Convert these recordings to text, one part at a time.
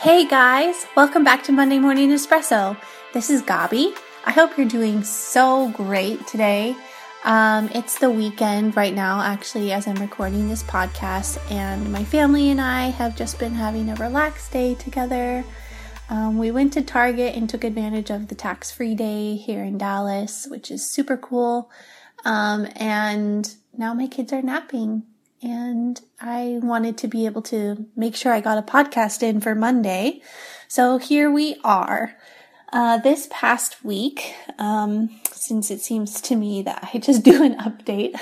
Hey guys, welcome back to Monday Morning Espresso. This is Gabi. I hope you're doing so great today. Um, it's the weekend right now, actually, as I'm recording this podcast, and my family and I have just been having a relaxed day together. Um, we went to Target and took advantage of the tax free day here in Dallas, which is super cool. Um, and now my kids are napping and I wanted to be able to make sure I got a podcast in for Monday. So here we are. Uh, this past week, um, since it seems to me that I just do an update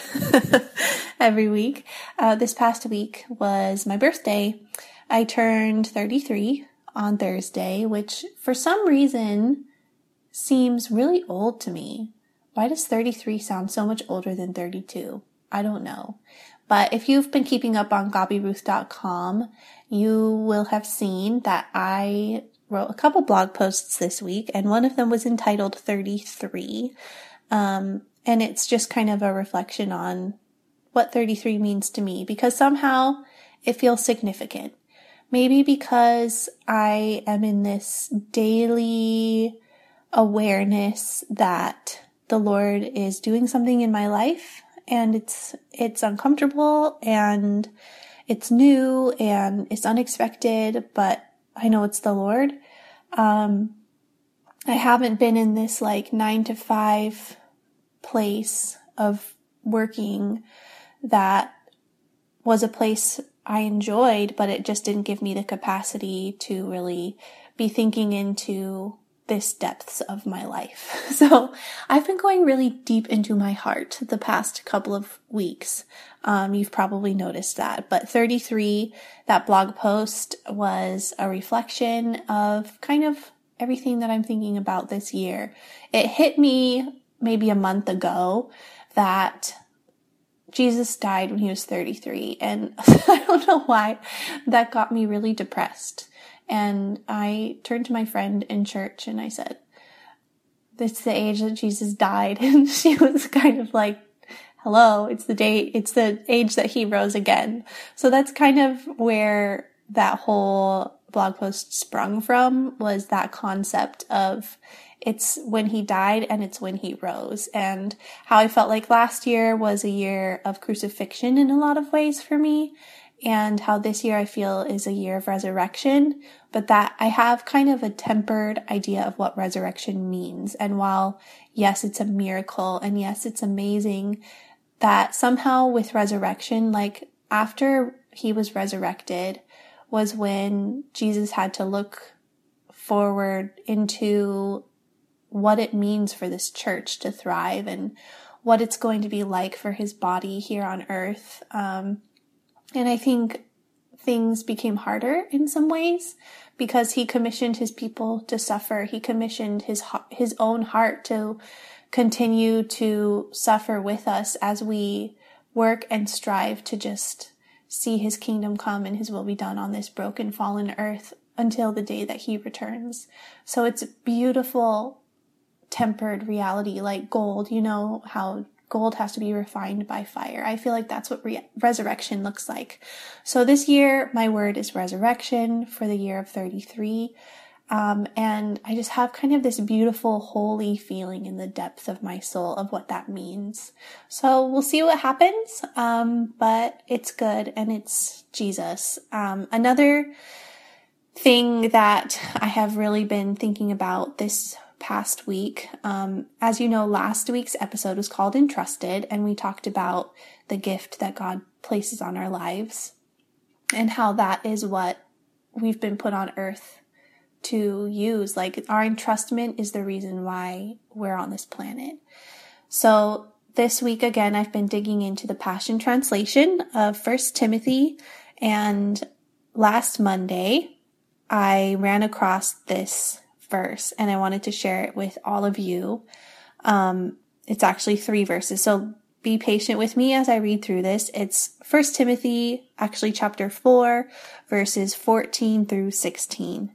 every week, uh, this past week was my birthday. I turned 33 on Thursday, which for some reason seems really old to me. Why does 33 sound so much older than 32? I don't know. But if you've been keeping up on GabiRuth.com, you will have seen that I wrote a couple blog posts this week, and one of them was entitled 33. Um, and it's just kind of a reflection on what 33 means to me because somehow it feels significant. Maybe because I am in this daily awareness that the Lord is doing something in my life and it's it's uncomfortable and it's new and it's unexpected, but I know it's the Lord. Um, I haven't been in this like nine to five place of working that was a place I enjoyed, but it just didn't give me the capacity to really be thinking into this depths of my life. So I've been going really deep into my heart the past couple of weeks. Um, you've probably noticed that, but 33, that blog post was a reflection of kind of everything that I'm thinking about this year. It hit me maybe a month ago that Jesus died when he was 33 and I don't know why that got me really depressed. And I turned to my friend in church and I said, It's the age that Jesus died. And she was kind of like, Hello, it's the date, it's the age that he rose again. So that's kind of where that whole blog post sprung from was that concept of it's when he died and it's when he rose and how I felt like last year was a year of crucifixion in a lot of ways for me and how this year I feel is a year of resurrection, but that I have kind of a tempered idea of what resurrection means. And while yes, it's a miracle and yes, it's amazing that somehow with resurrection, like after he was resurrected was when Jesus had to look forward into what it means for this church to thrive and what it's going to be like for his body here on earth. Um, and I think things became harder in some ways because he commissioned his people to suffer. He commissioned his, his own heart to continue to suffer with us as we work and strive to just see his kingdom come and his will be done on this broken, fallen earth until the day that he returns. So it's beautiful, tempered reality like gold. You know how gold has to be refined by fire. I feel like that's what re- resurrection looks like. So this year, my word is resurrection for the year of 33. Um, and I just have kind of this beautiful, holy feeling in the depth of my soul of what that means. So we'll see what happens. Um, but it's good and it's Jesus. Um, another thing that I have really been thinking about this past week. Um, as you know, last week's episode was called Entrusted, and we talked about the gift that God places on our lives and how that is what we've been put on earth to use. Like, our entrustment is the reason why we're on this planet. So, this week again, I've been digging into the Passion Translation of First Timothy, and last Monday, I ran across this verse and I wanted to share it with all of you. Um, it's actually three verses. So be patient with me as I read through this. It's First Timothy, actually chapter 4, verses 14 through 16.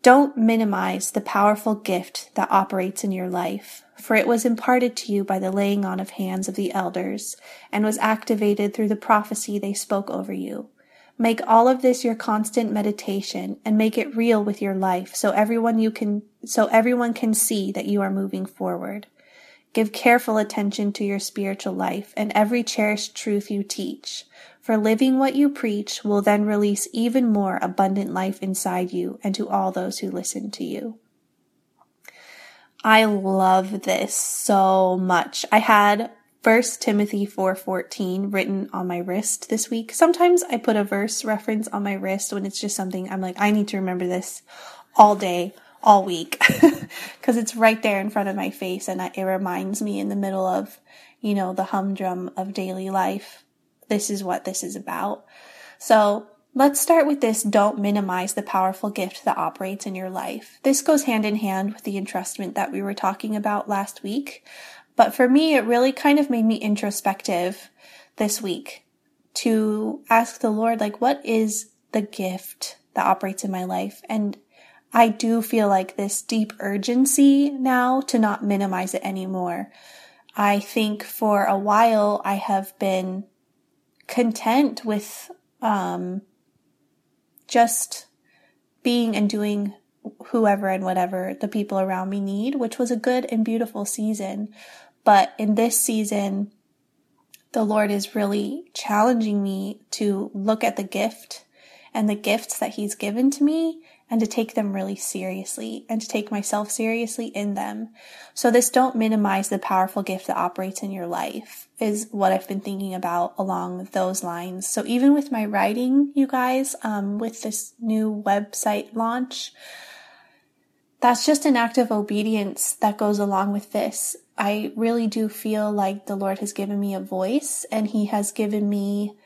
Don't minimize the powerful gift that operates in your life, for it was imparted to you by the laying on of hands of the elders and was activated through the prophecy they spoke over you. Make all of this your constant meditation and make it real with your life so everyone you can so everyone can see that you are moving forward. Give careful attention to your spiritual life and every cherished truth you teach, for living what you preach will then release even more abundant life inside you and to all those who listen to you. I love this so much. I had 1 Timothy 4:14 written on my wrist this week. Sometimes I put a verse reference on my wrist when it's just something I'm like I need to remember this all day, all week because it's right there in front of my face and it reminds me in the middle of, you know, the humdrum of daily life. This is what this is about. So let's start with this. Don't minimize the powerful gift that operates in your life. This goes hand in hand with the entrustment that we were talking about last week. But for me, it really kind of made me introspective this week to ask the Lord, like, what is the gift that operates in my life? And I do feel like this deep urgency now to not minimize it anymore. I think for a while I have been content with um, just being and doing whoever and whatever the people around me need, which was a good and beautiful season. But in this season, the Lord is really challenging me to look at the gift and the gifts that He's given to me and to take them really seriously and to take myself seriously in them. So this don't minimize the powerful gift that operates in your life is what I've been thinking about along those lines. So even with my writing, you guys, um, with this new website launch, that's just an act of obedience that goes along with this. I really do feel like the Lord has given me a voice and He has given me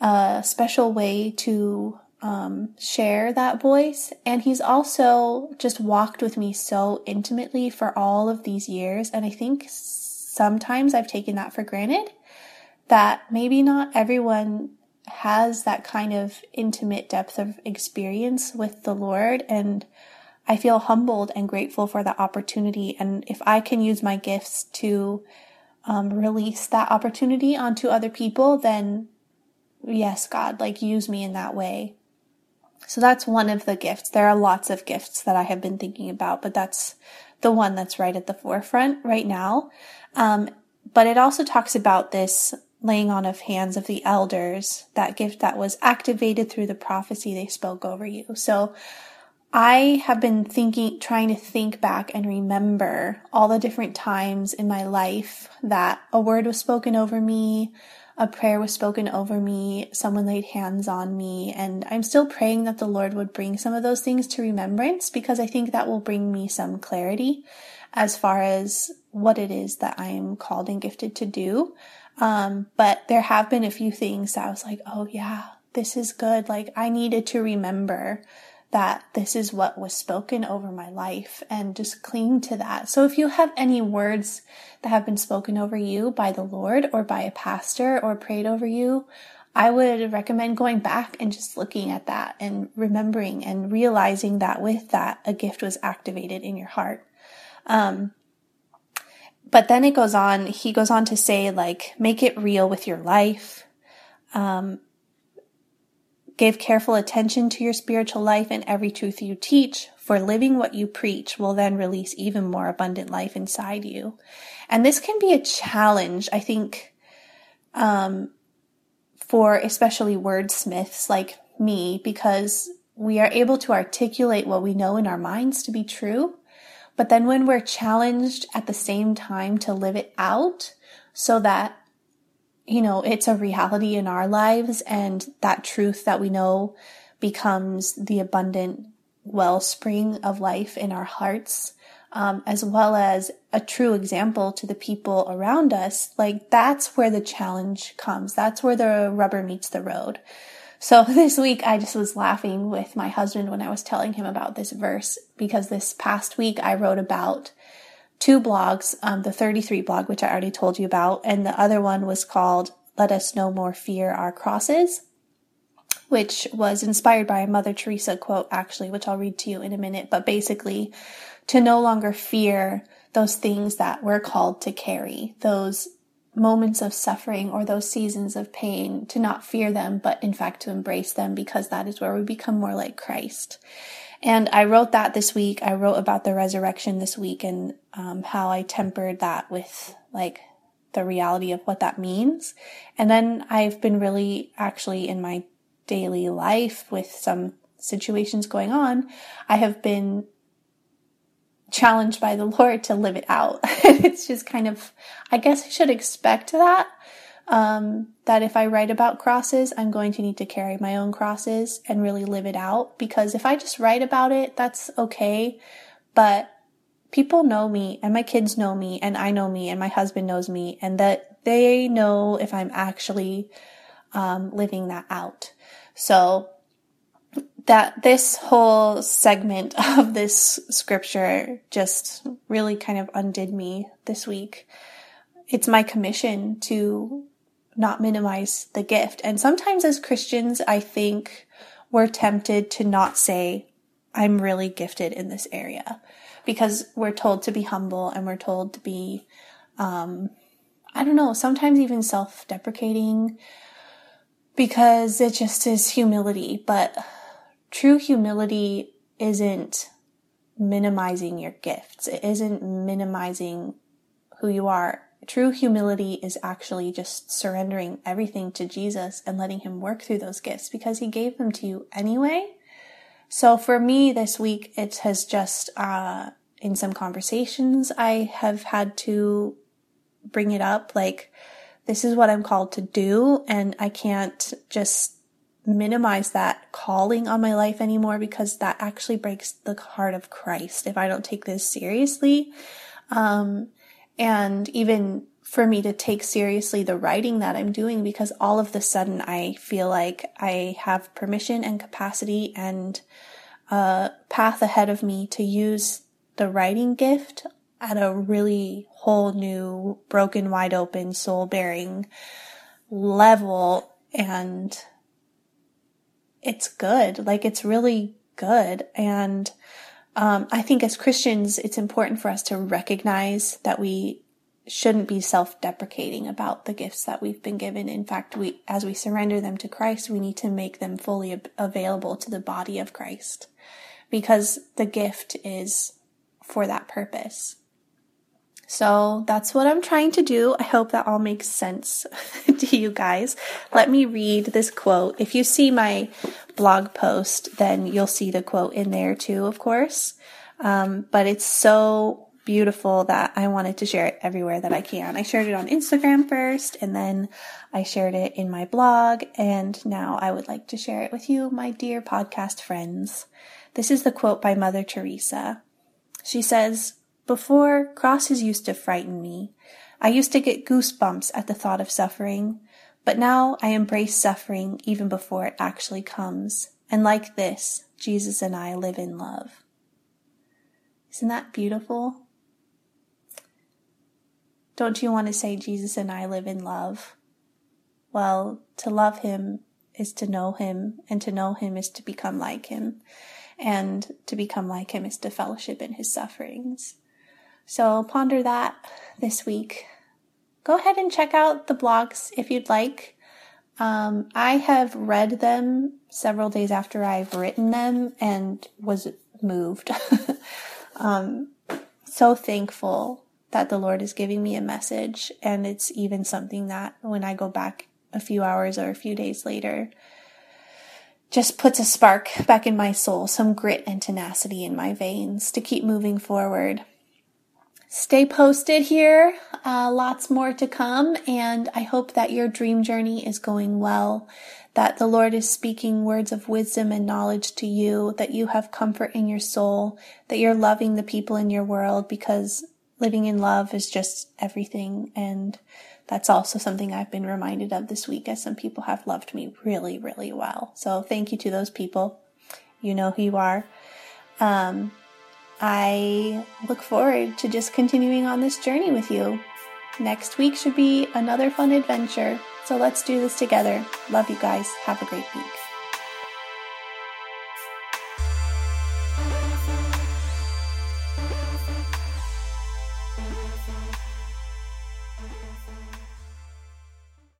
a special way to um, share that voice. And he's also just walked with me so intimately for all of these years. And I think sometimes I've taken that for granted that maybe not everyone has that kind of intimate depth of experience with the Lord. And I feel humbled and grateful for that opportunity. And if I can use my gifts to um, release that opportunity onto other people, then yes, God, like use me in that way. So that's one of the gifts. There are lots of gifts that I have been thinking about, but that's the one that's right at the forefront right now. Um, but it also talks about this laying on of hands of the elders, that gift that was activated through the prophecy they spoke over you. So I have been thinking, trying to think back and remember all the different times in my life that a word was spoken over me, a prayer was spoken over me, someone laid hands on me, and I'm still praying that the Lord would bring some of those things to remembrance because I think that will bring me some clarity as far as what it is that I am called and gifted to do. Um, but there have been a few things that I was like, oh yeah, this is good. Like I needed to remember that this is what was spoken over my life and just cling to that. So if you have any words that have been spoken over you by the Lord or by a pastor or prayed over you, I would recommend going back and just looking at that and remembering and realizing that with that, a gift was activated in your heart. Um, but then it goes on, he goes on to say, like, make it real with your life. Um, Give careful attention to your spiritual life and every truth you teach, for living what you preach will then release even more abundant life inside you. And this can be a challenge, I think, um, for especially wordsmiths like me, because we are able to articulate what we know in our minds to be true. But then when we're challenged at the same time to live it out so that you know, it's a reality in our lives and that truth that we know becomes the abundant wellspring of life in our hearts, um, as well as a true example to the people around us. Like that's where the challenge comes. That's where the rubber meets the road. So this week I just was laughing with my husband when I was telling him about this verse because this past week I wrote about two blogs, um, the 33 blog, which I already told you about, and the other one was called Let Us No More Fear Our Crosses, which was inspired by a Mother Teresa quote, actually, which I'll read to you in a minute, but basically, to no longer fear those things that we're called to carry, those moments of suffering or those seasons of pain to not fear them, but in fact to embrace them because that is where we become more like Christ. And I wrote that this week. I wrote about the resurrection this week and um, how I tempered that with like the reality of what that means. And then I've been really actually in my daily life with some situations going on, I have been challenged by the Lord to live it out. it's just kind of, I guess I should expect that. Um, that if I write about crosses, I'm going to need to carry my own crosses and really live it out. Because if I just write about it, that's okay. But people know me and my kids know me and I know me and my husband knows me and that they know if I'm actually um, living that out. So that this whole segment of this scripture just really kind of undid me this week. It's my commission to not minimize the gift. And sometimes as Christians, I think we're tempted to not say, I'm really gifted in this area because we're told to be humble and we're told to be, um, I don't know, sometimes even self deprecating because it just is humility. But true humility isn't minimizing your gifts. It isn't minimizing who you are. True humility is actually just surrendering everything to Jesus and letting him work through those gifts because he gave them to you anyway. So for me this week, it has just, uh, in some conversations, I have had to bring it up like, this is what I'm called to do. And I can't just minimize that calling on my life anymore because that actually breaks the heart of Christ if I don't take this seriously. Um, and even for me to take seriously the writing that I'm doing because all of the sudden I feel like I have permission and capacity and a path ahead of me to use the writing gift at a really whole new, broken, wide open, soul bearing level. And it's good. Like it's really good. And um, I think as Christians, it's important for us to recognize that we shouldn't be self-deprecating about the gifts that we've been given. In fact, we, as we surrender them to Christ, we need to make them fully ab- available to the body of Christ because the gift is for that purpose. So that's what I'm trying to do. I hope that all makes sense to you guys. Let me read this quote. If you see my blog post, then you'll see the quote in there too, of course. Um, but it's so beautiful that I wanted to share it everywhere that I can. I shared it on Instagram first and then I shared it in my blog and now I would like to share it with you, my dear podcast friends. This is the quote by Mother Teresa. She says, before, crosses used to frighten me. I used to get goosebumps at the thought of suffering, but now I embrace suffering even before it actually comes. And like this, Jesus and I live in love. Isn't that beautiful? Don't you want to say Jesus and I live in love? Well, to love him is to know him, and to know him is to become like him, and to become like him is to fellowship in his sufferings. So ponder that this week. Go ahead and check out the blogs if you'd like. Um, I have read them several days after I've written them and was moved. um, so thankful that the Lord is giving me a message, and it's even something that when I go back a few hours or a few days later, just puts a spark back in my soul, some grit and tenacity in my veins to keep moving forward stay posted here. Uh, lots more to come. And I hope that your dream journey is going well, that the Lord is speaking words of wisdom and knowledge to you, that you have comfort in your soul, that you're loving the people in your world because living in love is just everything. And that's also something I've been reminded of this week as some people have loved me really, really well. So thank you to those people. You know who you are. Um, I look forward to just continuing on this journey with you. Next week should be another fun adventure. So let's do this together. Love you guys. Have a great week.